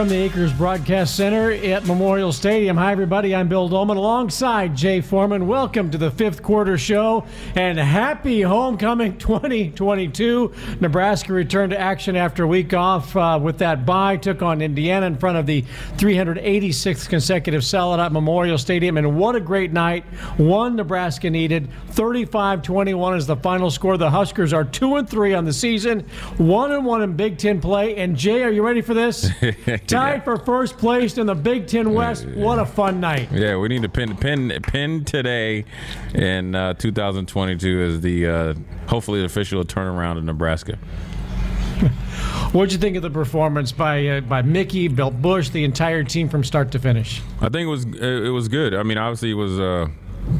From the Acres Broadcast Center at Memorial Stadium. Hi, everybody. I'm Bill Doleman alongside Jay Foreman. Welcome to the fifth quarter show and happy homecoming 2022. Nebraska returned to action after a week off uh, with that bye. Took on Indiana in front of the 386th consecutive sellout at Memorial Stadium. And what a great night. One Nebraska needed. 35 21 is the final score. The Huskers are 2 and 3 on the season, 1 and 1 in Big Ten play. And Jay, are you ready for this? Tied for first place in the Big Ten West. Yeah. What a fun night! Yeah, we need to pin pin pin today in uh, 2022 as the uh, hopefully the official turnaround in Nebraska. What'd you think of the performance by uh, by Mickey, Bill Busch, the entire team from start to finish? I think it was it was good. I mean, obviously it was uh,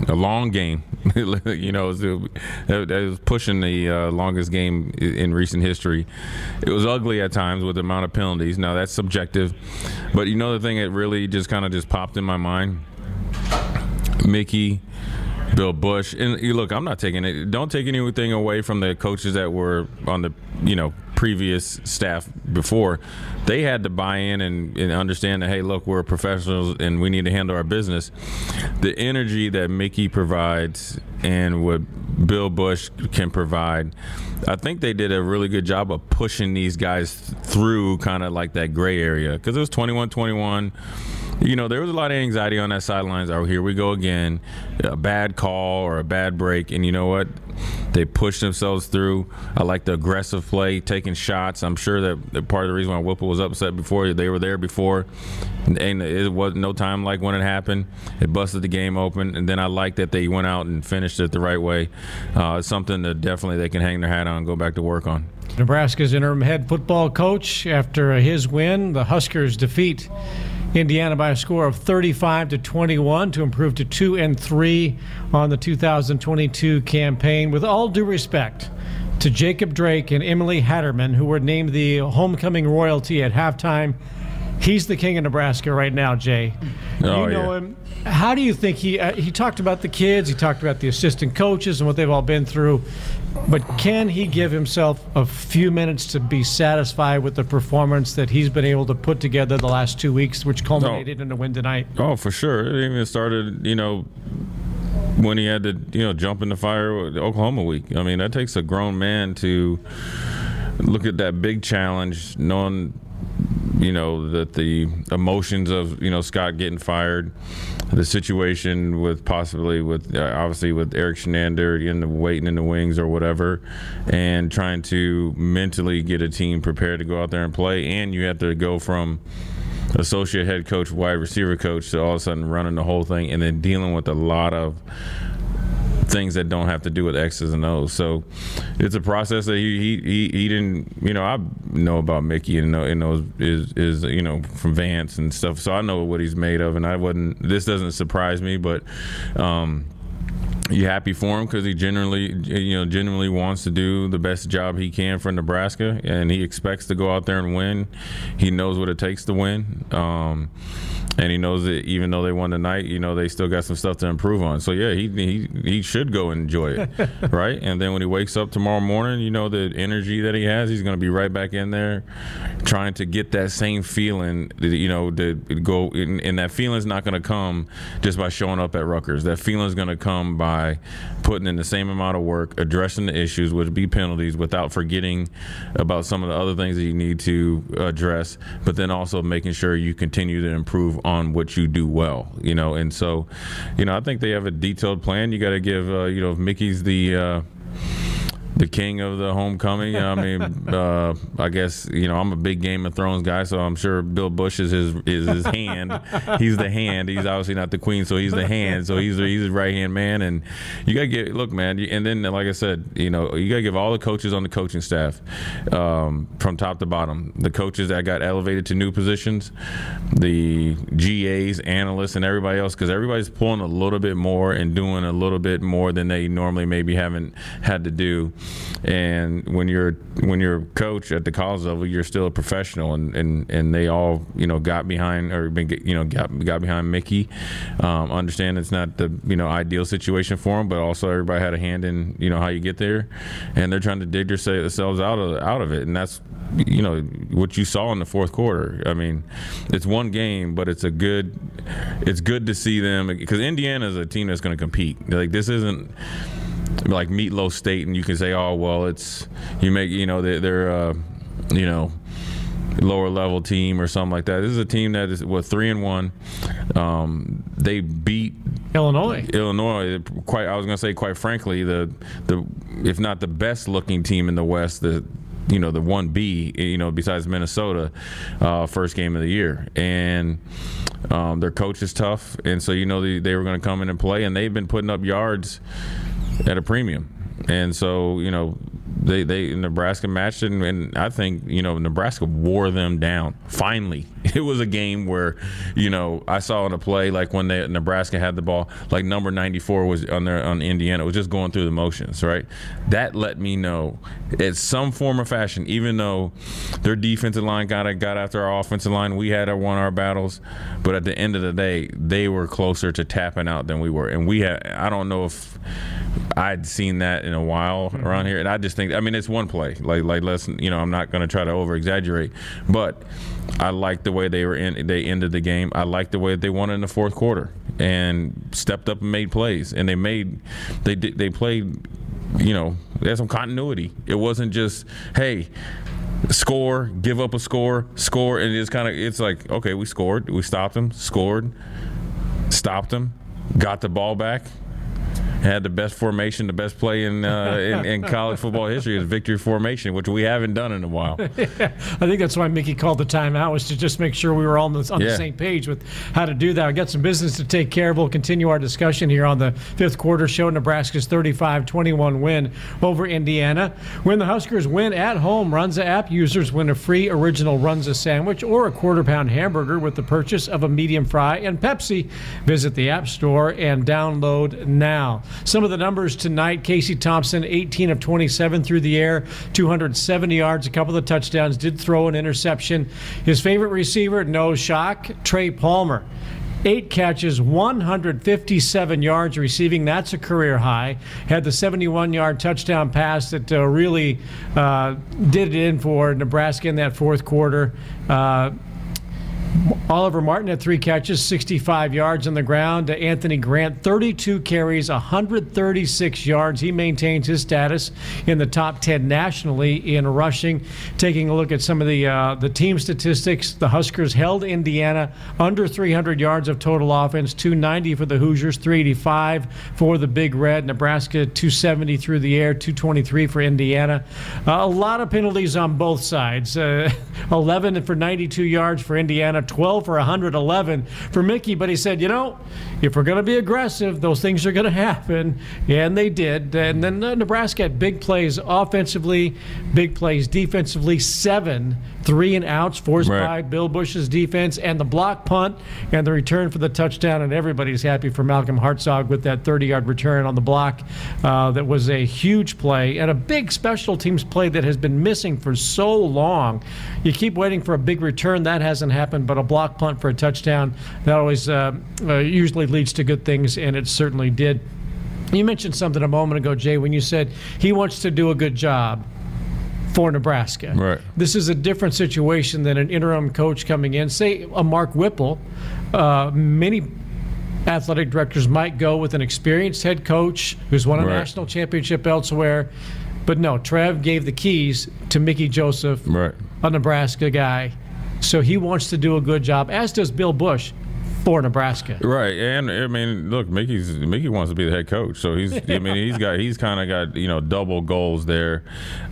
a long game. you know, it was, pushing the uh, longest game in recent history. It was ugly at times with the amount of penalties. Now that's subjective, but you know the thing that really just kind of just popped in my mind. Mickey, Bill Busch, and look, I'm not taking it. Don't take anything away from the coaches that were on the you know previous staff before, they had to buy in and, and, understand that hey, look, we're professionals and we need to handle our business. The energy that Mickey provides and what Bill Busch can provide, I think they did a really good job of pushing these guys through kind of like that gray area because it was 21-21 you know, there was a lot of anxiety on that sidelines. Oh, here we go again. A bad call or a bad break. And you know what? They pushed themselves through. I like the aggressive play, taking shots. I'm sure that part of the reason why Whipple was upset before, they were there before. And it was no time like when it happened. It busted the game open. And then I like that they went out and finished it the right way. Uh, it's something that definitely they can hang their hat on and go back to work on. Nebraska's interim head football coach after his win, the Huskers defeat Indiana by a score of 35 to 21 to improve to 2 and 3 on the 2022 campaign. With all due respect to Jacob Drake and Emily Hatterman, who were named the homecoming royalty at halftime, he's the king of Nebraska right now, Jay. Oh, you know yeah. him. How do you think he uh, he talked about the kids, he talked about the assistant coaches and what they've all been through. But can he give himself a few minutes to be satisfied with the performance that he's been able to put together the last two weeks, which culminated oh. in a win tonight? Oh, for sure. It even started, you know, when he had to, you know, jump in the fire with Oklahoma week. I mean, that takes a grown man to look at that big challenge, knowing you know that the emotions of you know Scott getting fired, the situation with possibly with uh, obviously with Erik Chinander in the waiting in the wings or whatever, and trying to mentally get a team prepared to go out there and play, and you have to go from associate head coach, wide receiver coach, to all of a sudden running the whole thing, and then dealing with a lot of things that don't have to do with X's and O's. So it's a process that he he, he, he didn't you know I know about Mickey and know and is is you know from Vance and stuff. So I know what he's made of, and I wasn't. This doesn't surprise me, but. Um, you happy for him because he generally, you know, genuinely wants to do the best job he can for Nebraska, and he expects to go out there and win. He knows what it takes to win. Um, and he knows that even though they won tonight, you know they still got some stuff to improve on. So yeah, he he, he should go and enjoy it, right? And then when he wakes up tomorrow morning, you know the energy that he has, he's going to be right back in there, trying to get that same feeling. You know, to go and that feeling's not going to come just by showing up at Rutgers. That feeling's going to come by putting in the same amount of work, addressing the issues, which be penalties, without forgetting about some of the other things that you need to address, but then also making sure you continue to improve on what you do well, you know. And so, you know, I think they have a detailed plan. You got to give, uh, you know, Mickey's the uh, the king of the homecoming. I mean, uh, I guess you know I'm a big Game of Thrones guy, so I'm sure Bill Busch is his is his hand. he's the hand. He's obviously not the queen, so he's the hand. So he's he's his right hand man. And you gotta get look, man. And then, like I said, you know, you gotta give all the coaches on the coaching staff um, from top to bottom, the coaches that got elevated to new positions, the GAs, analysts, and everybody else, because everybody's pulling a little bit more and doing a little bit more than they normally maybe haven't had to do and when you're when you're a coach at the college level, you're still a professional, and, and, and they all you know got behind or been you know got got behind Mickey. Um, understand it's not the you know ideal situation for him, but also everybody had a hand in you know how you get there, and they're trying to dig themselves out of out of it, and that's you know what you saw in the fourth quarter. I mean, it's one game, but it's a good it's good to see them because Indiana is a team that's going to compete. Like this isn't like Meatloaf State, and you can say, oh well, it's you make you know they're, they're uh, you know lower level team or something like that. This is a team that is what three and one. Um, they beat Illinois. Illinois, quite. I was going to say, quite frankly, the the if not the best looking team in the West, the you know the one B, you know, besides Minnesota, uh, first game of the year, and um, their coach is tough, and so you know they, they were going to come in and play, and they've been putting up yards at a premium, and so you know they they Nebraska matched it, and, and, I think you know Nebraska wore them down. Finally, it was a game where you know I saw in a play like when they, Nebraska had the ball, like number 94 was on there on Indiana, it was just going through the motions, right? That let me know it's some form of fashion, even though their defensive line got got after our offensive line, we had uh, won our battles, but at the end of the day, they were closer to tapping out than we were, and we had I don't know if I'd seen that in a while mm-hmm. around here, and I just think I mean it's one play. Like like let's you know I'm not going to try to over exaggerate, but I like the way they were in. They ended the game. I like the way they won in the fourth quarter and stepped up and made plays. And they made they did they played. You know, had some continuity. It wasn't just hey score, give up a score, score, and it's kind of it's like okay, we scored, we stopped them, scored, stopped them, got the ball back, had the best formation, the best play in, uh, in, in college football history is victory formation, which we haven't done in a while. yeah, I think that's why Mickey called the timeout was to just make sure we were all on, the, on yeah. the same page with how to do that. I got some business to take care of. We'll continue our discussion here on the fifth quarter show. Nebraska's 35-21 win over Indiana. When the Huskers win at home, Runza app users win a free original Runza sandwich or a quarter pound hamburger with the purchase of a medium fry and Pepsi. Visit the App Store and download now. Some of the numbers tonight Casey Thompson, 18 of 27 through the air, 270 yards, a couple of touchdowns, did throw an interception. His favorite receiver, no shock, Trey Palmer. Eight catches, 157 yards receiving. That's a career high. Had the 71 yard touchdown pass that uh, really uh, did it in for Nebraska in that fourth quarter. Uh, Oliver Martin had three catches, 65 yards on the ground. To Anthony Grant, 32 carries, 136 yards. He maintains his status in the top 10 nationally in rushing. Taking a look at some of the uh, the team statistics, the Huskers held Indiana under 300 yards of total offense, 290 for the Hoosiers, 385 for the Big Red. Nebraska 270 through the air, 223 for Indiana. Uh, a lot of penalties on both sides. Uh, 11 for 92 yards for Indiana. 12 for 111 for Mickey. But he said, you know, if we're going to be aggressive, those things are going to happen. And they did. And then uh, Nebraska had big plays offensively, big plays defensively, seven three and outs forced right. by Bill Busch's defense, and the block punt and the return for the touchdown. And everybody's happy for Malcolm Hartzog with that 30 yard return on the block. Uh, that was a huge play and a big special teams play that has been missing for so long. You keep waiting for a big return, that hasn't happened, but a block punt for a touchdown, that always uh, uh, usually leads to good things, and it certainly did. You mentioned something a moment ago, Jay, when you said he wants to do a good job for Nebraska. Right. This is a different situation than an interim coach coming in. Say a Mark Whipple. Uh, many athletic directors might go with an experienced head coach who's won a right. national championship elsewhere. But no, Trev gave the keys to Mickey Joseph, right. a Nebraska guy. So he wants to do a good job, as does Bill Busch for Nebraska. Right, and I mean, look, Mickey's Mickey wants to be the head coach, so he's. I mean, he's got he's kind of got you know double goals there.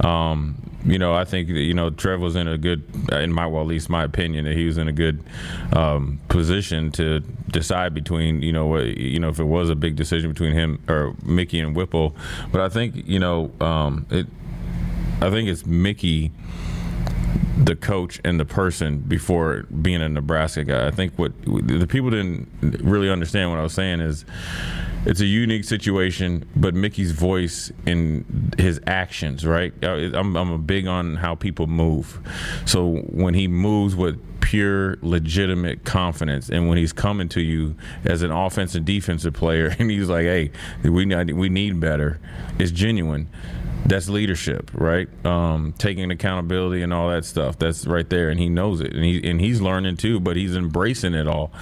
Um, you know, I think you know Trev was in a good, in my well, at least my opinion, that he was in a good um, position to decide between you know what you know if it was a big decision between him or Mickey and Whipple, but I think you know um, it. I think it's Mickey the coach and the person before being a Nebraska guy. I think what the people didn't really understand what I was saying is it's a unique situation, but Mickey's voice and his actions, right? I'm, I'm a big on how people move. So when he moves with pure, legitimate confidence, and when he's coming to you as an offensive defensive player, and he's like, "Hey, we need we need better," it's genuine that's leadership, right? Um, taking accountability and all that stuff. That's right there, and he knows it, and he and he's learning too, but he's embracing it all.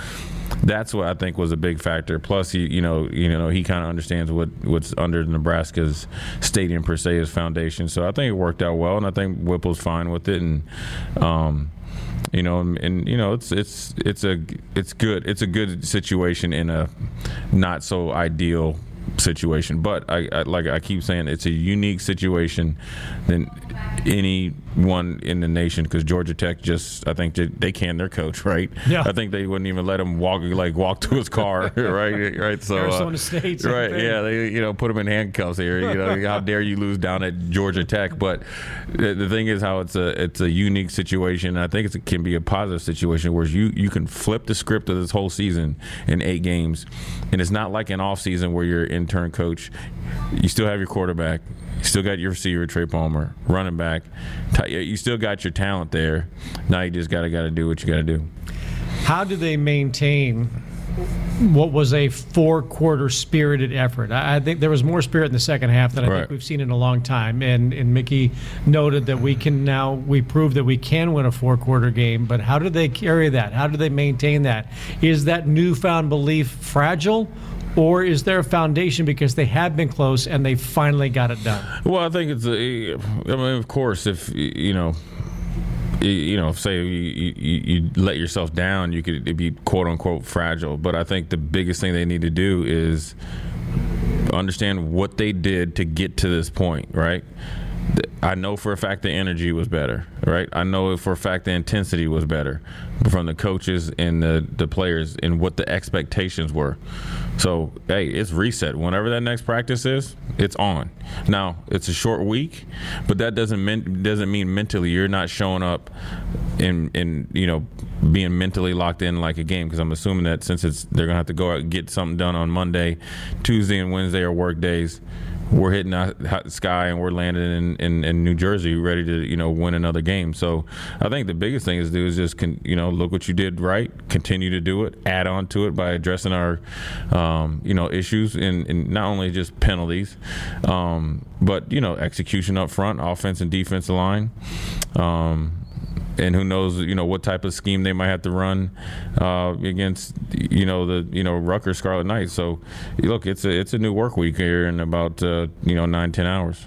That's what I think was a big factor. Plus, he, you know, you know, he kind of understands what what's under Nebraska's stadium per se, his foundation. So I think it worked out well, and I think Whipple's fine with it, and. Um, you know, and, and, you know, it's it's it's a it's good. It's a good situation in a not so ideal situation. But I, I, like I keep saying, it's a unique situation than anyone in the nation because Georgia Tech just I think they, they can their coach right. Yeah. I think they wouldn't even let him walk like walk to his car right right so Arizona uh, State right yeah they you know put him in handcuffs here you know how dare you lose down at Georgia Tech but the, the thing is how it's a it's a unique situation I think it can be a positive situation where you you can flip the script of this whole season in eight games and it's not like an off season where you're intern coach you still have your quarterback you still got your receiver Trey Palmer, running back. You still got your talent there. Now you just gotta gotta do what you gotta do. How do they maintain what was a four quarter spirited effort. I, think there was more spirit in the second half than I right. think we've seen in a long time. And, and Mickey noted that we can now, we prove that we can win a four quarter game, but how do they carry that? How do they maintain that? Is that newfound belief fragile? Or is there a foundation because they have been close and they finally got it done? Well, I think it's a, I mean, of course, if you know, you know, say you, you, you, let yourself down, you could be quote unquote fragile. But I think the biggest thing they need to do is understand what they did to get to this point, right? I know for a fact the energy was better, right? I know for a fact the intensity was better from the coaches and the, the players and what the expectations were. So, hey, it's reset. Whenever that next practice is, it's on. Now, it's a short week, but that doesn't mean doesn't mean mentally you're not showing up and in you know being mentally locked in like a game because I'm assuming that since it's they're gonna have to go out and get something done on Monday, Tuesday and Wednesday are work days we're hitting the sky and we're landing in, in, in, New Jersey, ready to you know win another game. So I think the biggest thing is to do is just con, you know look what you did right, continue to do it, add on to it by addressing our um, you know issues in, not only just penalties, um, but you know execution up front, offense and defensive line. Um, and who knows, you know, what type of scheme they might have to run uh, against, you know, the you know Rutgers Scarlet Knights. So, look, it's a it's a new work week here in about uh, you know nine ten hours.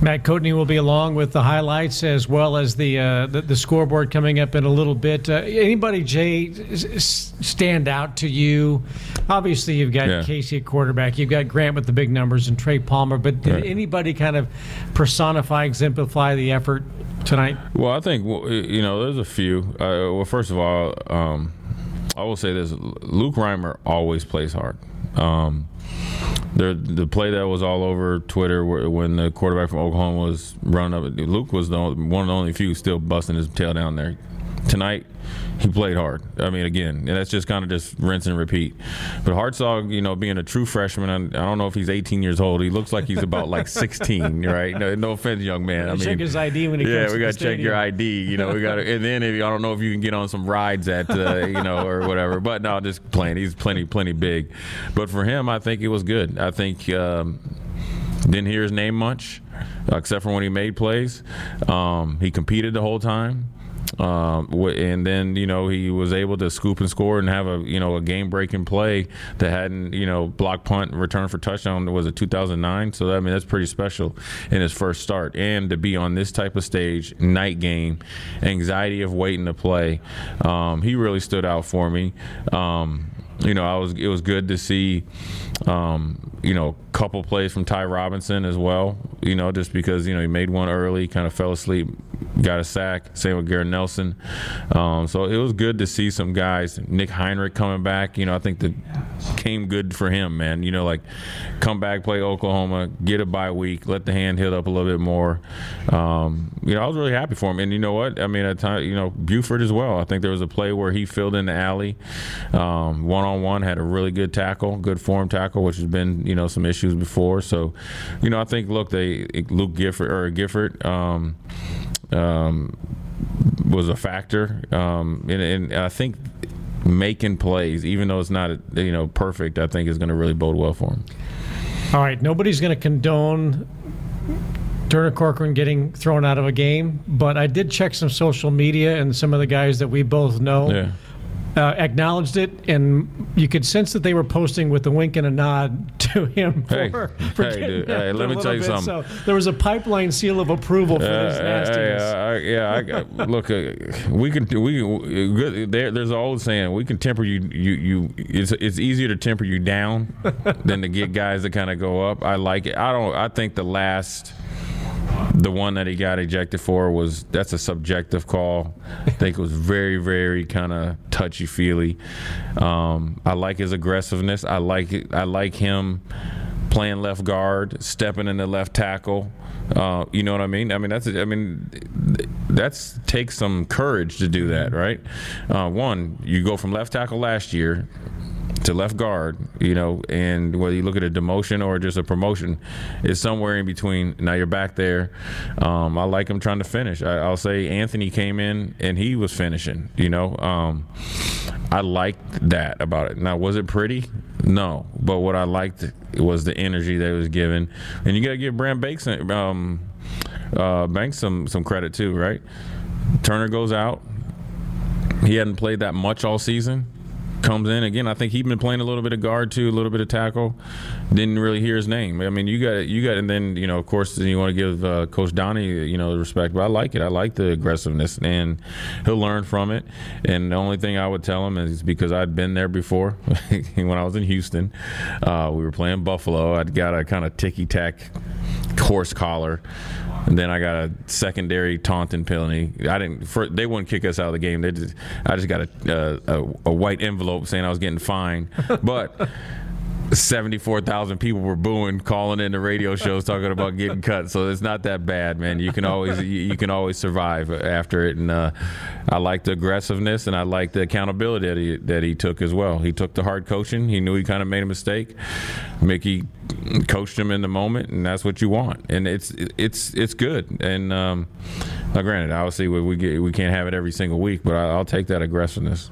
Matt Coatney will be along with the highlights as well as the uh, the, the, scoreboard coming up in a little bit. Uh, anybody, Jay, stand out to you? Obviously, you've got yeah. Casey at quarterback, you've got Grant with the big numbers, and Trey Palmer. But did right. anybody kind of personify, exemplify the effort tonight? Well, I think you know there's a few. Uh, well, first of all, um, I will say this: Luke Reimer always plays hard. Um, the the play that was all over Twitter when the quarterback from Oklahoma was running up, Luke was the only, one of the only few still busting his tail down there. Tonight, he played hard. I mean, again, that's just kind of just rinse and repeat. But Hartzog, you know, being a true freshman, I, I, don't know if he's 18 years old. He looks like he's about like 16, right? No, no offense, young man. I mean, check his ID when he yeah, we got to check your ID. You know, we got to, and then if, I don't know if you can get on some rides at, uh, you know, or whatever. But no, just playing. He's plenty, plenty big. But for him, I think it was good. I think. Um, didn't hear his name much, except for when he made plays. Um, he competed the whole time. Um, and then you know he was able to scoop and score and have a you know a game breaking play that hadn't you know block punt return for touchdown was it 2009 so that, I mean that's pretty special in his first start. And to be on this type of stage night game anxiety of waiting to play um, he really stood out for me. Um, you know, I was it was good to see, um, you know, a couple plays from Ty Robinson as well. You know, just because you know he made one early, kind of fell asleep, got a sack. Same with Garrett Nelson. Um, so it was good to see some guys. Nick Henrich coming back. You know, I think that came good for him, man. You know, like come back, play Oklahoma, get a bye week, let the hand hit up a little bit more. Um, you know, I was really happy for him. And you know what? I mean, at time, you know, Buford as well. I think there was a play where he filled in the alley, one on one, had a really good tackle, good form tackle, which has been you know some issues before. So, you know, I think look, they Luke Gifford or Gifford. Um, um, was a factor, um, and, and I think making plays, even though it's not you know perfect, I think is going to really bode well for him. All right, nobody's going to condone Turner Corcoran getting thrown out of a game, but I did check some social media and some of the guys that we both know. Yeah uh, acknowledged it, and you could sense that they were posting with a wink and a nod to him. For, hey, for hey, dude, hey let me tell you bit. something. So there was a pipeline seal of approval for uh, this nastiness. Uh, yeah, I, look, uh, we can we there, there's an old saying: we can temper you. You you. It's it's easier to temper you down than to get guys to kind of go up. I like it. I don't. I think the last the one that he got ejected for was that's a subjective call. I think it was very, very kind of touchy feely. Um, I like his aggressiveness. I like it, I like him playing left guard, stepping in the left tackle. Uh, you know what I mean? I mean that's I mean that's takes some courage to do that, right? Uh, one, you go from left tackle last year to left guard, you know, and whether you look at a demotion or just a promotion, is somewhere in between. Now you're back there. Um, I like him trying to finish. I, will say Anthony came in and he was finishing. You know, um, I liked that about it. Now was it pretty? No, but what I liked was the energy that was given, and you got to give Brant Banks, um, uh, Banks some some credit too, right? Turner goes out. He hadn't played that much all season comes in again. I think he'd been playing a little bit of guard too, a little bit of tackle. Didn't really hear his name. I mean, you got you got, and then you know, of course, you want to give uh, Coach Donnie you know respect. But I like it. I like the aggressiveness, and he'll learn from it. And the only thing I would tell him is because I'd been there before when I was in Houston. Uh, we were playing Buffalo. I'd got a kind of ticky tack horse collar. And then I got a secondary taunting penalty. I didn't. For, they wouldn't kick us out of the game. They just. I just got a, a, a white envelope saying I was getting fined. But 74,000 people were booing, calling in the radio shows talking about getting cut. So it's not that bad, man. You can always you, you can always survive after it. And uh, I like the aggressiveness and I like the accountability that he that he took as well. He took the hard coaching. He knew he kind of made a mistake. Mickey coached him in the moment, and that's what you want. And it's it's it's good. And um, now, granted, obviously we we, get, we can't have it every single week, but I, I'll take that aggressiveness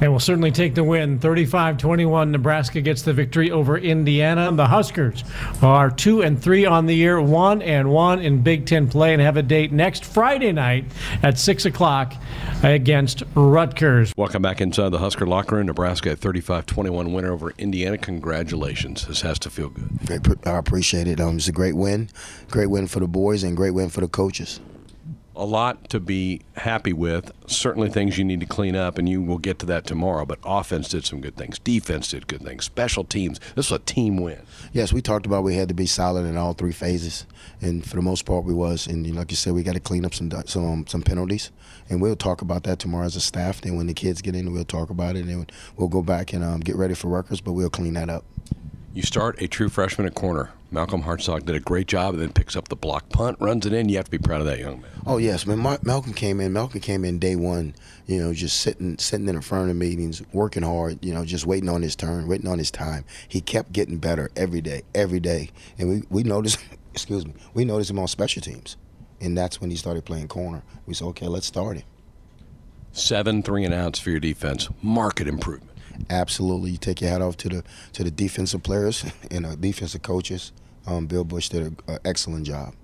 and will certainly take the win. 35-21, Nebraska gets the victory over Indiana. The Huskers are two and three on the year, one and one in Big Ten play, and have a date next Friday night at six o'clock against Rutgers. Welcome back inside the Husker locker room. Nebraska 35-21 winner over Indiana. Congratulations. This has to feel good. I appreciate it. Um, it's a great win, great win for the boys, and great win for the coaches a lot to be happy with. Certainly things you need to clean up, and you will get to that tomorrow. But offense did some good things. Defense did good things. Special teams. This was a team win. Yes, we talked about we had to be solid in all three phases, and for the most part we was. And like you said, we got to clean up some some um, some penalties, and we'll talk about that tomorrow as a staff. Then when the kids get in, we'll talk about it, and we'll go back and um, get ready for Rutgers, but we'll clean that up. You start a true freshman at corner. Malcolm Hartzog did a great job and then picks up the block punt, runs it in. You have to be proud of that young man. Oh yes, man. Malcolm came in. Malcolm came in day one. You know, just sitting sitting in front of meetings, working hard. You know, just waiting on his turn, waiting on his time. He kept getting better every day, every day. And we we noticed. excuse me. We noticed him on special teams, and that's when he started playing corner. We said, okay, let's start him. Seven three and outs for your defense. Market improvement absolutely. You take your hat off to the to the defensive players and the defensive coaches. Um, Bill Busch did an excellent job.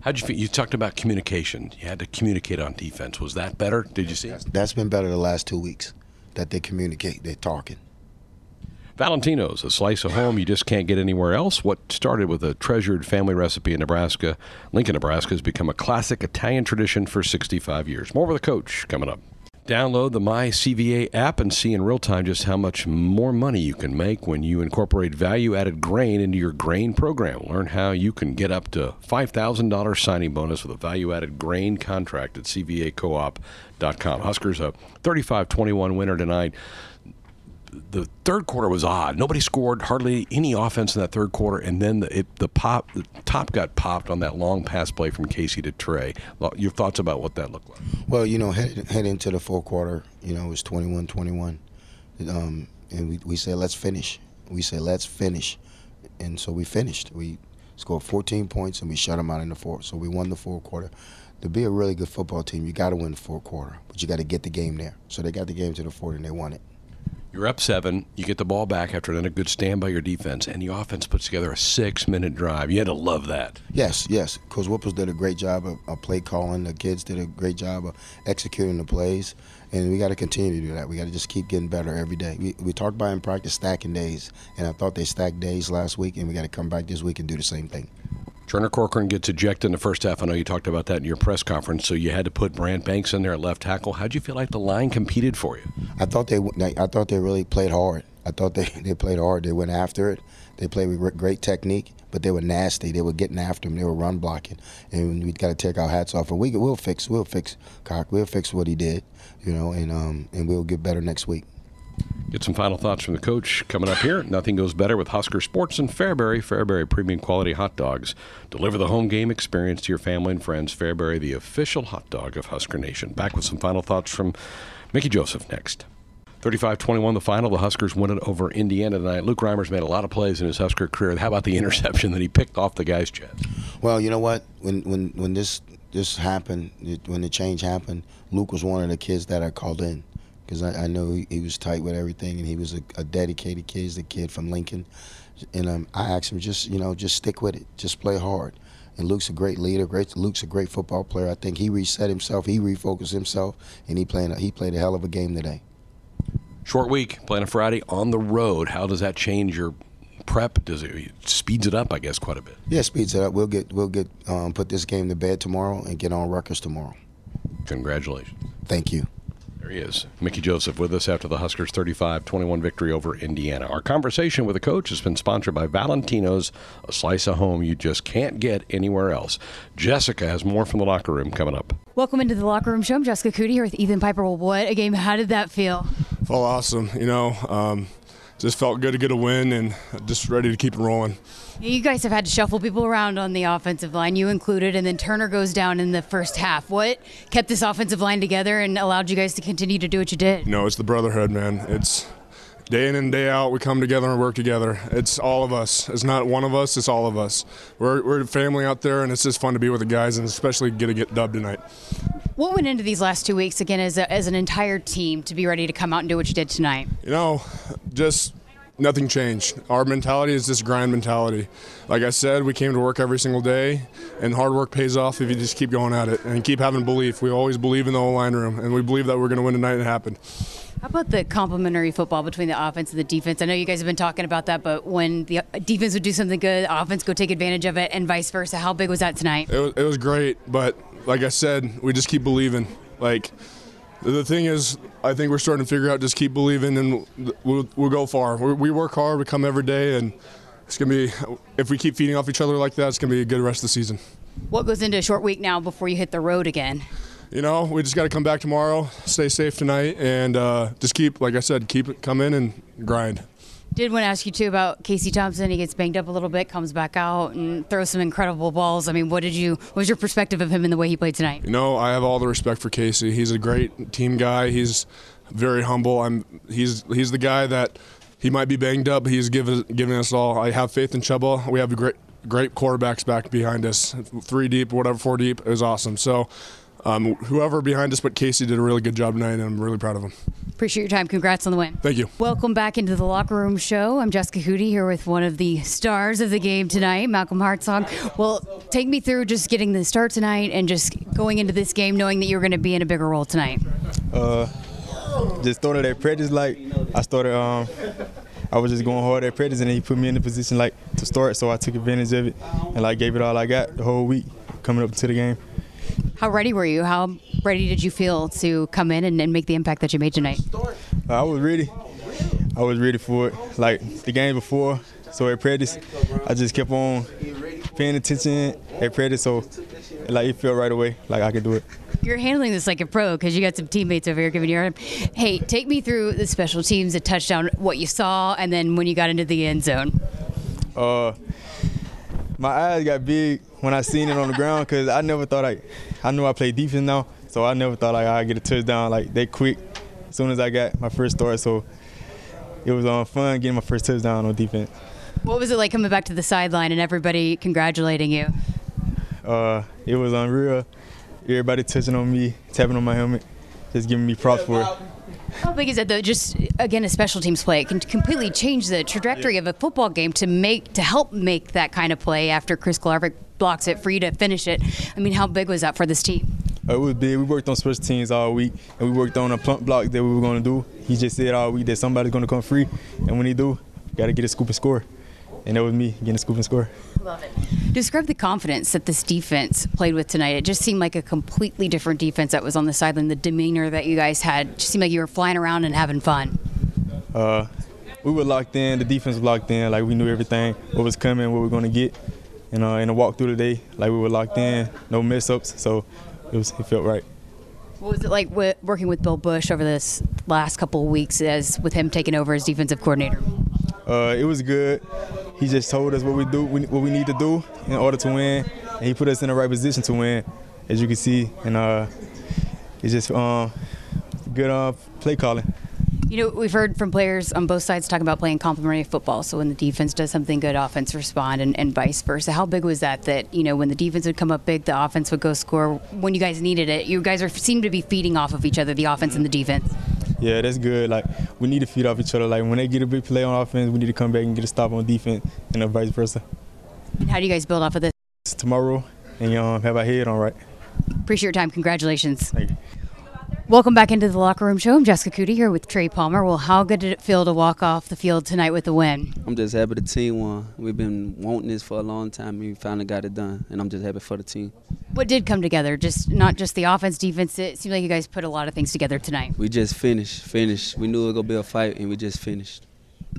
How'd you feel? You talked about communication. You had to communicate on defense. Was that better? Did you see? That's, that's been better the last two weeks. That they communicate. They're talking. Valentino's, a slice of home you just can't get anywhere else. What started with a treasured family recipe in Nebraska, Lincoln, Nebraska, has become a classic Italian tradition for 65 years. More with the coach coming up. Download the MyCVA app and see in real time just how much more money you can make when you incorporate value added grain into your grain program. Learn how you can get up to $5,000 signing bonus with a value added grain contract at CVAcoop.com. Huskers a 35 21 winner tonight. The third quarter was odd. Nobody scored, hardly any offense in that third quarter, and then the, it, the pop, the top got popped on that long pass play from Casey to Trey. Your thoughts about what that looked like? Well, you know, head, head into the fourth quarter, you know, it was 21-21, um, and we we said let's finish. We said let's finish, and so we finished. We scored 14 points and we shut them out in the fourth. So we won the fourth quarter to be a really good football team, you got to win the fourth quarter, but you got to get the game there. So they got the game to the fourth and they won it. You're up seven. You get the ball back after a good stand by your defense, and the offense puts together a six-minute drive. You had to love that. Yes, yes. Coach Whipples did a great job of, of, play calling. The kids did a great job of executing the plays, and we got to continue to do that. We got to just keep getting better every day. We, we talked about in practice stacking days, and I thought they stacked days last week, and we got to come back this week and do the same thing. Turner Corcoran gets ejected in the first half. I know you talked about that in your press conference. So you had to put Brant Banks in there at left tackle. How'd you feel like the line competed for you? I thought they, I thought they really played hard. I thought they, they played hard. They went after it. They played with great technique, but they were nasty. They were getting after him. They were run blocking, and we got to take our hats off. And we we'll fix we'll fix Cock. We'll fix what he did, you know, and um and we'll get better next week. Get some final thoughts from the coach coming up here. Nothing goes better with Husker Sports and Fairbury. Fairbury premium quality hot dogs. Deliver the home game experience to your family and friends. Fairbury, the official hot dog of Husker Nation. Back with some final thoughts from Mickey Joseph next. 35 21 the final. The Huskers win it over Indiana tonight. Luke Reimers made a lot of plays in his Husker career. How about the interception that he picked off the guy's chest? Well, you know what? When when when this this happened, when the change happened, Luke was one of the kids that I called in because I, I, know he, he, was tight with everything and he was a, a, dedicated kid. He's the kid from Lincoln, and um, I asked him just you know just stick with it, just play hard. And Luke's a great leader. Great, Luke's a great football player. I think he reset himself, he refocused himself, and he played he played a hell of a game today. Short week, playing a Friday on the road. How does that change your prep? Does it, it speeds it up? I guess quite a bit. Yeah, speeds it up. We'll get we'll get um, put this game to bed tomorrow and get on Rutgers tomorrow. Congratulations. Thank you. There he is. Mickey Joseph with us after the Huskers 35 21 victory over Indiana. Our conversation with the coach has been sponsored by Valentino's, a slice of home you just can't get anywhere else. Jessica has more from the locker room coming up. Welcome into the locker room show. I'm Jessica Coody here with Ethan Piper. Well, what a game. How did that feel? Felt awesome. You know, um, just felt good to get a win and just ready to keep it rolling. You guys have had to shuffle people around on the offensive line, you included, and then Turner goes down in the first half. What kept this offensive line together and allowed you guys to continue to do what you did? No, it's the brotherhood, man. It's day in and day out, we come together and work together. It's all of us. It's not one of us, it's all of us. We're, we're a family out there, and it's just fun to be with the guys and especially get a get dubbed tonight. What went into these last two weeks again as, a, as an entire team to be ready to come out and do what you did tonight? You know, just nothing changed. Our mentality is this grind mentality. Like I said, we came to work every single day, and hard work pays off if you just keep going at it and keep having belief. We always believe in the whole line room, and we believe that we're going to win tonight, and it happened. How about the complementary football between the offense and the defense? I know you guys have been talking about that, but when the uh, defense would do something good, the offense go take advantage of it, and vice versa. How big was that tonight? It was, it was great, but like I said, we just keep believing. Like the thing is, I think we're starting to figure out just keep believing and we'll, we'll go far. We're, we work hard, we come every day, and it's going to be, if we keep feeding off each other like that, it's going to be a good rest of the season. What goes into a short week now before you hit the road again? You know, we just got to come back tomorrow, stay safe tonight, and uh, just keep, like I said, keep it, come in and grind. Did want to ask you too about Casey Thompson. He gets banged up a little bit, comes back out and throws some incredible balls. I mean, what did you? What was your perspective of him and the way he played tonight? You know, I have all the respect for Casey. He's a great team guy. He's very humble. I'm. He's he's the guy that he might be banged up. He's given giving us all. I have faith in Chubba. We have a great great quarterbacks back behind us. Three deep, whatever, four deep is awesome. So um, whoever behind us, but Casey did a really good job tonight, and I'm really proud of him. Appreciate your time. Congrats on the win. Thank you. Welcome back into the locker room show. I'm Jessica Coody here with one of the stars of the game tonight, Malcolm Hartzog. Well, take me through just getting the start tonight and just going into this game knowing that you're going to be in a bigger role tonight. Uh, just started at practice like I started. Um, I was just going hard at practice, and he put me in the position like to start, so I took advantage of it and like gave it all I got the whole week coming up to the game. How ready were you? How ready did you feel to come in and, and make the impact that you made tonight? Uh, I was ready. I was ready for it. Like the game before, so at practice, I just kept on paying attention at practice, so like it felt right away, like I could do it. You're handling this like a pro because you got some teammates over here giving you. a Hey, take me through the special teams, the touchdown, what you saw, and then when you got into the end zone. Uh, my eyes got big when I seen it on the ground because I never thought I, I knew I played defense now, so I never thought like I'd get a touchdown like that quick as soon as I got my first start. So it was um, fun getting my first touchdown on defense. What was it like coming back to the sideline and everybody congratulating you? Uh, it was unreal. Everybody touching on me, tapping on my helmet, just giving me props for it. How big is that though? Just again, a special teams play it can completely change the trajectory of a football game to make to help make that kind of play after Chris Kolarevic blocks it for you to finish it. I mean, how big was that for this team? It was big. We worked on special teams all week, and we worked on a punt block that we were going to do. He just said all week that somebody's going to come free, and when he do, got to get a scoop and score. And that was me getting a scoop and score. Love it. Describe the confidence that this defense played with tonight. It just seemed like a completely different defense that was on the sideline. The demeanor that you guys had just seemed like you were flying around and having fun. Uh, we were locked in. The defense was locked in. Like we knew everything, what was coming, what we were going to get. And uh, in the walk through the day, like we were locked in, no mess ups. So it was it felt right. What was it like working with Bill Busch over this last couple of weeks as with him taking over as defensive coordinator? Uh, it was good. He just told us what we do, what we need to do in order to win, and he put us in the right position to win, as you can see. And uh, it's just uh, good uh, play calling. You know, we've heard from players on both sides talking about playing complementary football. So when the defense does something good, offense respond, and, and vice versa. How big was that? That you know, when the defense would come up big, the offense would go score. When you guys needed it, you guys are seem to be feeding off of each other, the offense and the defense. Yeah, that's good. Like we need to feed off each other. Like when they get a big play on offense, we need to come back and get a stop on defense, and vice versa. And how do you guys build off of this? Tomorrow, and um, have our head on right. Appreciate your time. Congratulations. Welcome back into the locker room show. I'm Jessica Coody here with Trey Palmer. Well, how good did it feel to walk off the field tonight with the win? I'm just happy the team won. We've been wanting this for a long time, and we finally got it done. And I'm just happy for the team. What did come together? Just not just the offense, defense. It seemed like you guys put a lot of things together tonight. We just finished, finished. We knew it was gonna be a fight, and we just finished.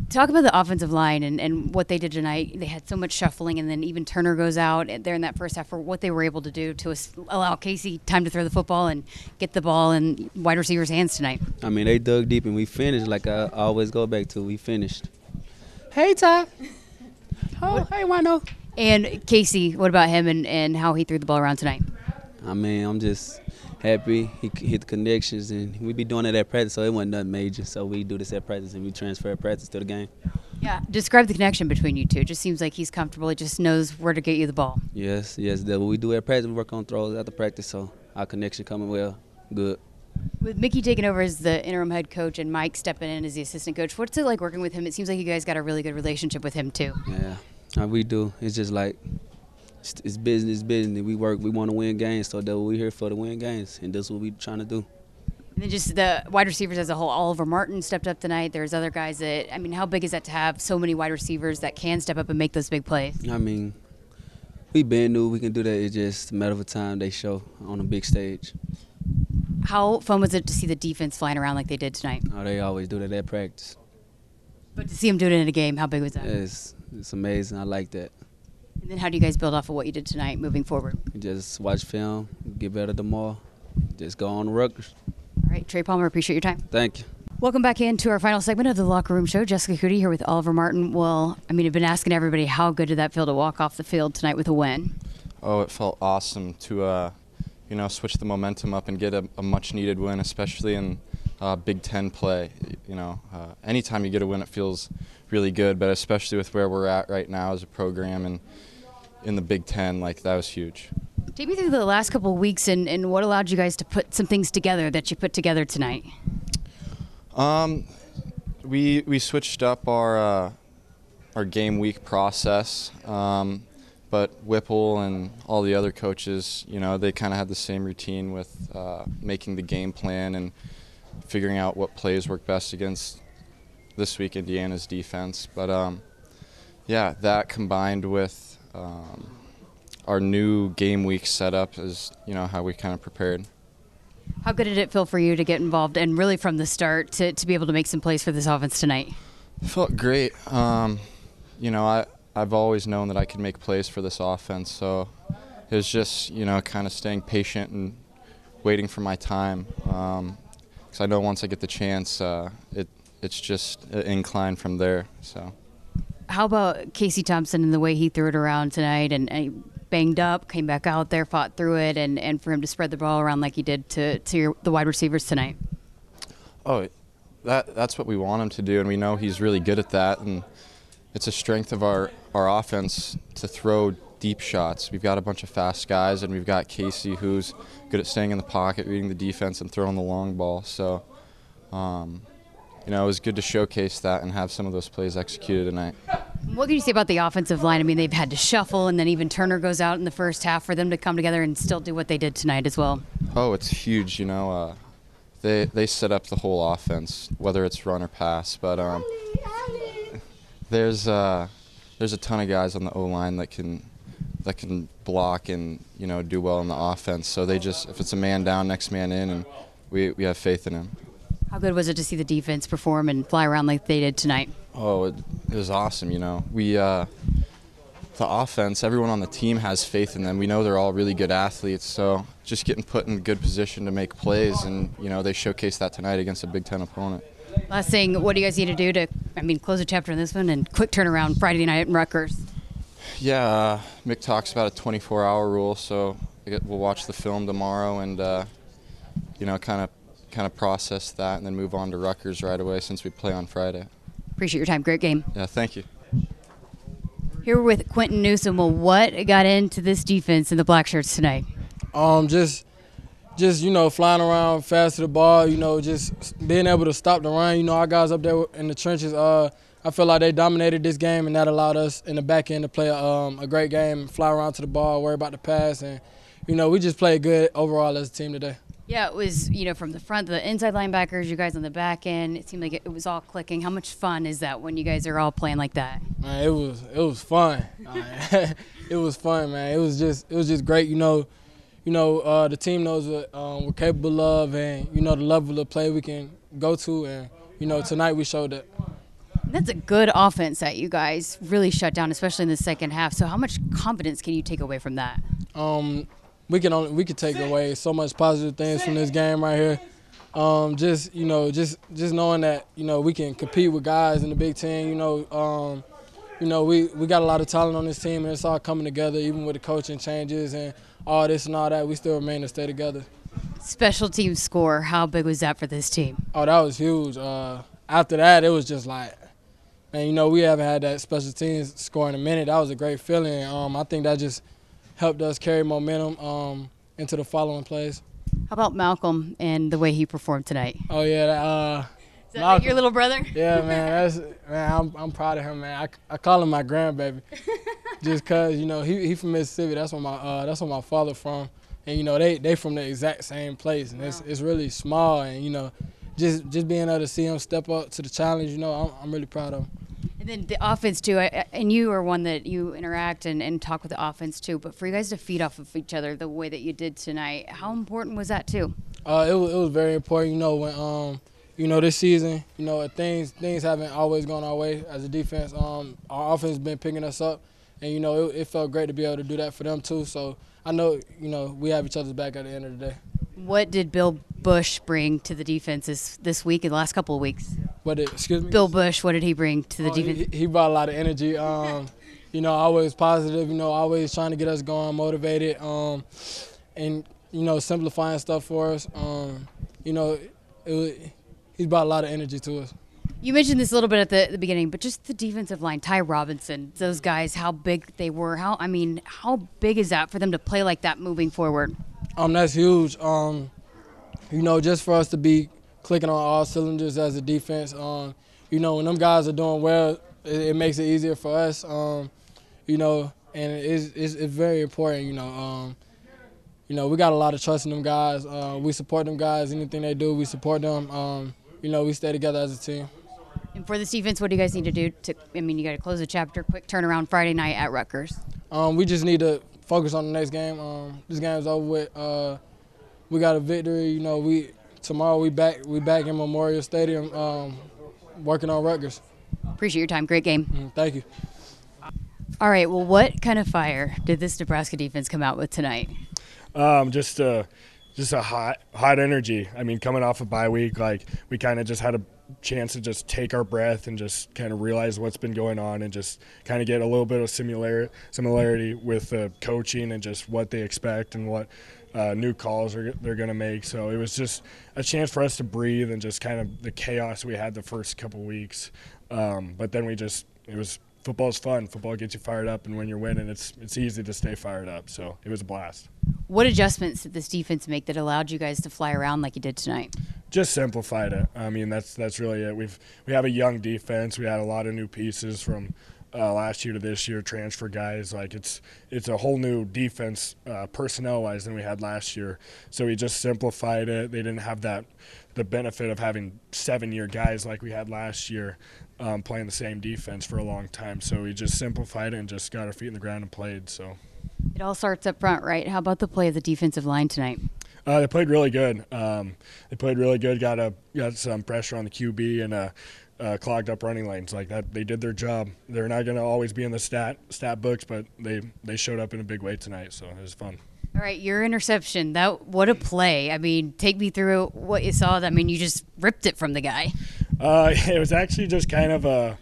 Talk about the offensive line and, and what they did tonight. They had so much shuffling, and then even Turner goes out there in that first half for what they were able to do to allow Casey time to throw the football and get the ball in wide receivers' hands tonight. I mean, they dug deep, and we finished like I always go back to. We finished. Hey, Ty. Oh, what? hey, Wano. And Casey, what about him and, and how he threw the ball around tonight? I mean, I'm just happy he hit the connections, and we be doing it at practice, so it wasn't nothing major. So we do this at practice, and we transfer at practice to the game. Yeah, describe the connection between you two. It just seems like he's comfortable. He just knows where to get you the ball. Yes, yes. That what we do at practice. We work on throws after practice, so our connection coming well, good. With Mickey taking over as the interim head coach and Mike stepping in as the assistant coach, what's it like working with him? It seems like you guys got a really good relationship with him too. Yeah, we do. It's just like it's, it's business, business. We work. We want to win games, so that we here for to win games, and that's what we're trying to do. And then just the wide receivers as a whole. Oliver Martin stepped up tonight. There's other guys that I mean, how big is that to have so many wide receivers that can step up and make those big plays? I mean, we been knew we can do that. It's just a matter of time they show on a big stage. How fun was it to see the defense flying around like they did tonight? Oh, they always do that at practice. But to see them do it in a game, how big was that? It's it's amazing. I like that. And then how do you guys build off of what you did tonight moving forward? Just watch film, get better tomorrow, just go on the Rutgers. All right, Trey Palmer, appreciate your time. Thank you. Welcome back into our final segment of the Locker Room Show. Jessica Coody here with Oliver Martin. Well, I mean, I've been asking everybody how good did that feel to walk off the field tonight with a win? Oh, it felt awesome to, uh, you know, switch the momentum up and get a, a much-needed win, especially in uh, Big Ten play. You know, uh, anytime you get a win, it feels really good, but especially with where we're at right now as a program and in the Big Ten, like that was huge. Take me through the last couple of weeks and, and what allowed you guys to put some things together that you put together tonight. Um, we we switched up our uh, our game week process, um, but Whipple and all the other coaches, you know, they kind of had the same routine with uh, making the game plan and figuring out what plays work best against this week Indiana's defense. But um, yeah, that combined with um, our new game week setup is you know how we kind of prepared. How good did it feel for you to get involved and really from the start to, to be able to make some plays for this offense tonight? It felt great. Um, you know, I I've always known that I could make plays for this offense, so it was just you know kind of staying patient and waiting for my time because I know once I get the chance, uh, it it's just an incline from there. So. How about Casey Thompson and the way he threw it around tonight and, and banged up, came back out there, fought through it, and, and for him to spread the ball around like he did to, to your, the wide receivers tonight? Oh, that that's what we want him to do, and we know he's really good at that. And it's a strength of our, our offense to throw deep shots. We've got a bunch of fast guys, and we've got Casey who's good at staying in the pocket, reading the defense, and throwing the long ball. So, um, you know, it was good to showcase that and have some of those plays executed tonight. What can you say about the offensive line? I mean, they've had to shuffle, and then even Turner goes out in the first half for them to come together and still do what they did tonight as well. Oh, it's huge. You know, uh, they they set up the whole offense, whether it's run or pass. But um, there's uh, there's a ton of guys on the O line that can that can block and you know do well in the offense. So they just if it's a man down, next man in, and we we have faith in him. How good was it to see the defense perform and fly around like they did tonight? Oh, it, it was awesome. You know, we uh, the offense, everyone on the team has faith in them. We know they're all really good athletes, so just getting put in good position to make plays, and you know they showcased that tonight against a Big Ten opponent. Last thing, what do you guys need to do to, I mean, close a chapter in this one and quick turnaround Friday night in Rutgers? Yeah, uh, Mick talks about a 24-hour rule, so we'll watch the film tomorrow and uh, you know kind of kind of process that and then move on to Rutgers right away since we play on Friday. Appreciate your time. Great game. Yeah, thank you. Here with Quinton Newsome. Well, what got into this defense in the black shirts tonight? Um, just, just you know, flying around fast to the ball. You know, just being able to stop the run. You know, our guys up there in the trenches. Uh, I feel like they dominated this game, and that allowed us in the back end to play um, a great game, fly around to the ball, worry about the pass, and you know, we just played good overall as a team today. Yeah, it was, you know, from the front, the inside linebackers, you guys on the back end. It seemed like it, was all clicking. How much fun is that when you guys are all playing like that? Man, it was it was fun. it was fun, man. It was just it was just great. You know, you know uh, the team knows what um, we're capable of, and you know the level of play we can go to, and you know tonight we showed that. That's a good offense that you guys really shut down, especially in the second half. So, how much confidence can you take away from that? Um, we can only we can take away so much positive things from this game right here. Um, just you know, just just knowing that you know we can compete with guys in the Big Ten. You know, um, you know we, we got a lot of talent on this team, and it's all coming together. Even with the coaching changes and all this and all that, we still remain to stay together. Special team score, how big was that for this team? Oh, that was huge. Uh, after that, it was just like, man, you know, we haven't had that special teams score in a minute. That was a great feeling. Um, I think that just helped us carry momentum um, into the following plays. How about Malcolm and the way he performed tonight? Oh yeah, uh, Is that like your little brother? Yeah, man, that's man. I'm, I'm proud of him, man. I, I call him my grandbaby, just cause you know he he from Mississippi. That's where my uh, that's where my father from, and you know they they from the exact same place, and wow. it's it's really small, and you know, just just being able to see him step up to the challenge, you know, I'm, I'm really proud of him. And then the offense too, and you are one that you interact and, and talk with the offense too. But for you guys to feed off of each other the way that you did tonight, how important was that too? Uh, it was it was very important. You know when um you know this season, you know things things haven't always gone our way as a defense. Um, our offense has been picking us up, and you know it, it felt great to be able to do that for them too. So I know you know we have each other's back at the end of the day. What did Bill Busch bring to the defense this, this week and the last couple of weeks? What did, excuse me? Bill Busch, what did he bring to the oh, defense? He, he, brought a lot of energy. Um, you know, always positive. You know, always trying to get us going, motivated, um, and you know, simplifying stuff for us. Um, you know, it, he brought a lot of energy to us. You mentioned this a little bit at the, the, beginning, but just the defensive line, Ty Robinson, those guys, how big they were. How I mean, how big is that for them to play like that moving forward? Um, that's huge. Um, you know, just for us to be clicking on all cylinders as a defense. Um, you know, when them guys are doing well, it, it makes it easier for us. Um, you know, and it's, it's, it's very important. You know, um, you know, we got a lot of trust in them guys. Uh, we support them guys. Anything they do, we support them. Um, you know, we stay together as a team. And for this defense, what do you guys need to do? To I mean, you got to close the chapter, quick turnaround Friday night at Rutgers. Um, we just need to focus on the next game. Um, this game's over with. Uh, we got a victory. You know, we tomorrow we back we back in Memorial Stadium, um, working on Rutgers. Appreciate your time. Great game. Mm, thank you. All right. Well, what kind of fire did this Nebraska defense come out with tonight? Um, just uh, just a hot hot energy. I mean, coming off a bye week, like we kind of just had a chance to just take our breath and just kind of realize what's been going on and just kind of get a little bit of similar similarity with the coaching and just what they expect and what uh, new calls are, they're going to make. So it was just a chance for us to breathe and just kind of the chaos we had the first couple weeks. Um, but then we just it was football's fun. Football gets you fired up, and when you're winning, it's it's easy to stay fired up. So it was a blast. What adjustments did this defense make that allowed you guys to fly around like you did tonight? Just simplified it. I mean, that's that's really it. We've we have a young defense. We had a lot of new pieces from uh, last year to this year, transfer guys. Like it's it's a whole new defense uh, personnel wise than we had last year. So we just simplified it. They didn't have that the benefit of having seven year guys like we had last year um, playing the same defense for a long time. So we just simplified it and just got our feet in the ground and played. So it all starts up front, right? How about the play of the defensive line tonight? Uh, they played really good. Um, they played really good. Got a got some pressure on the QB and uh, uh, clogged up running lanes like that. They did their job. They're not going to always be in the stat stat books, but they they showed up in a big way tonight. So it was fun. All right, your interception. That what a play! I mean, take me through what you saw. I mean, you just ripped it from the guy. Uh, it was actually just kind of a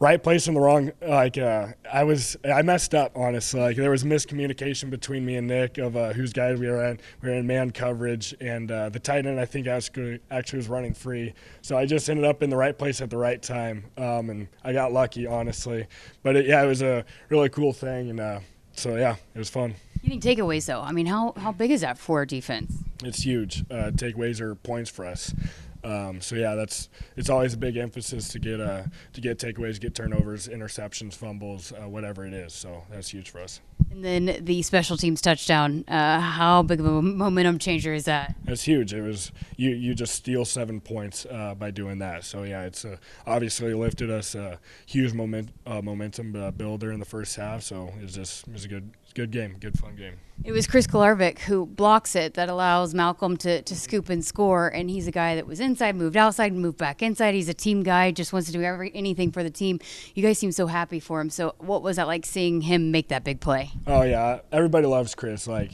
right place in the wrong like uh, i was i messed up honestly like there was miscommunication between me and nick of uh, whose guys we were in we were in man coverage and uh, the tight end i think actually actually was running free so i just ended up in the right place at the right time um, and i got lucky honestly but it, yeah it was a really cool thing and uh, so yeah it was fun Getting takeaways though, I mean, how how big is that for defense? It's huge. Uh, takeaways are points for us. Um, so yeah, that's it's always a big emphasis to get uh, to get takeaways, get turnovers, interceptions, fumbles, uh, whatever it is. So that's huge for us. And then the special teams touchdown. Uh, how big of a momentum changer is that? It's huge. It was you. You just steal seven points uh, by doing that. So yeah, it's uh, obviously lifted us a huge moment uh, momentum builder in the first half. So it was just it was a good good game, good fun game. It was Chris Kolarevic who blocks it that allows Malcolm to, to scoop and score. And he's a guy that was inside, moved outside, moved back inside. He's a team guy, just wants to do every, anything for the team. You guys seem so happy for him. So, what was that like seeing him make that big play? Oh, yeah. Everybody loves Chris. Like,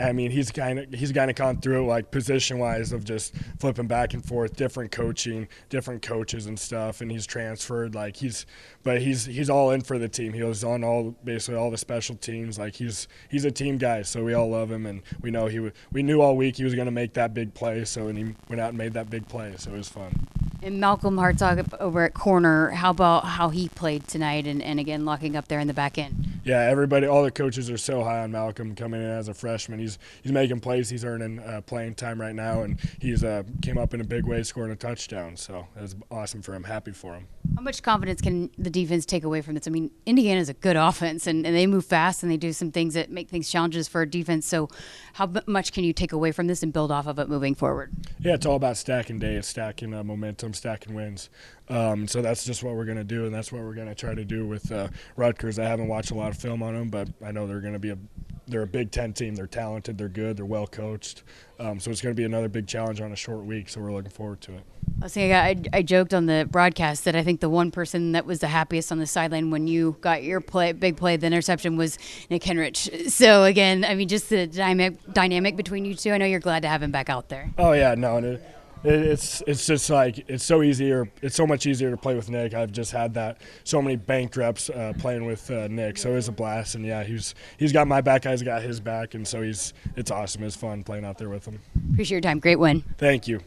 I mean, he's kind of he's kind of gone through it like position wise of just flipping back and forth, different coaching, different coaches and stuff, and he's transferred. Like he's, but he's he's all in for the team. He was on all basically all the special teams. Like he's he's a team guy, so we all love him, and we know he we knew all week he was going to make that big play. So and he went out and made that big play. So it was fun. And Malcolm Hartzog over at corner, how about how he played tonight and, and again locking up there in the back end? Yeah, everybody, all the coaches are so high on Malcolm coming in as a freshman. He's he's making plays. He's earning uh, playing time right now, and he's uh, came up in a big way, scoring a touchdown. So it was awesome for him. Happy for him. How much confidence can the defense take away from this? I mean, Indiana's a good offense, and, and they move fast, and they do some things that make things challenges for a defense. So, how much can you take away from this and build off of it moving forward? Yeah, it's all about stacking days, stacking uh, momentum, stacking wins. Um, so that's just what we're going to do, and that's what we're going to try to do with uh, Rutgers. I haven't watched a lot of film on them, but I know they're going to be a they're a Big Ten team. They're talented. They're good. They're well coached. Um, so it's going to be another big challenge on a short week. So we're looking forward to it. I was saying, I, I joked on the broadcast that I think the one person that was the happiest on the sideline when you got your play, big play, the interception was Nick Henrich. So again, I mean, just the dynamic dynamic between you two. I know you're glad to have him back out there. Oh yeah, no, it's it's just like it's so easier. It's so much easier to play with Nick. I've just had that so many bank reps uh, playing with uh, Nick, so it was a blast. And yeah, he's he's got my back. I've got his back, and so he's it's awesome. It's fun playing out there with him. Appreciate your time. Great win. Thank you.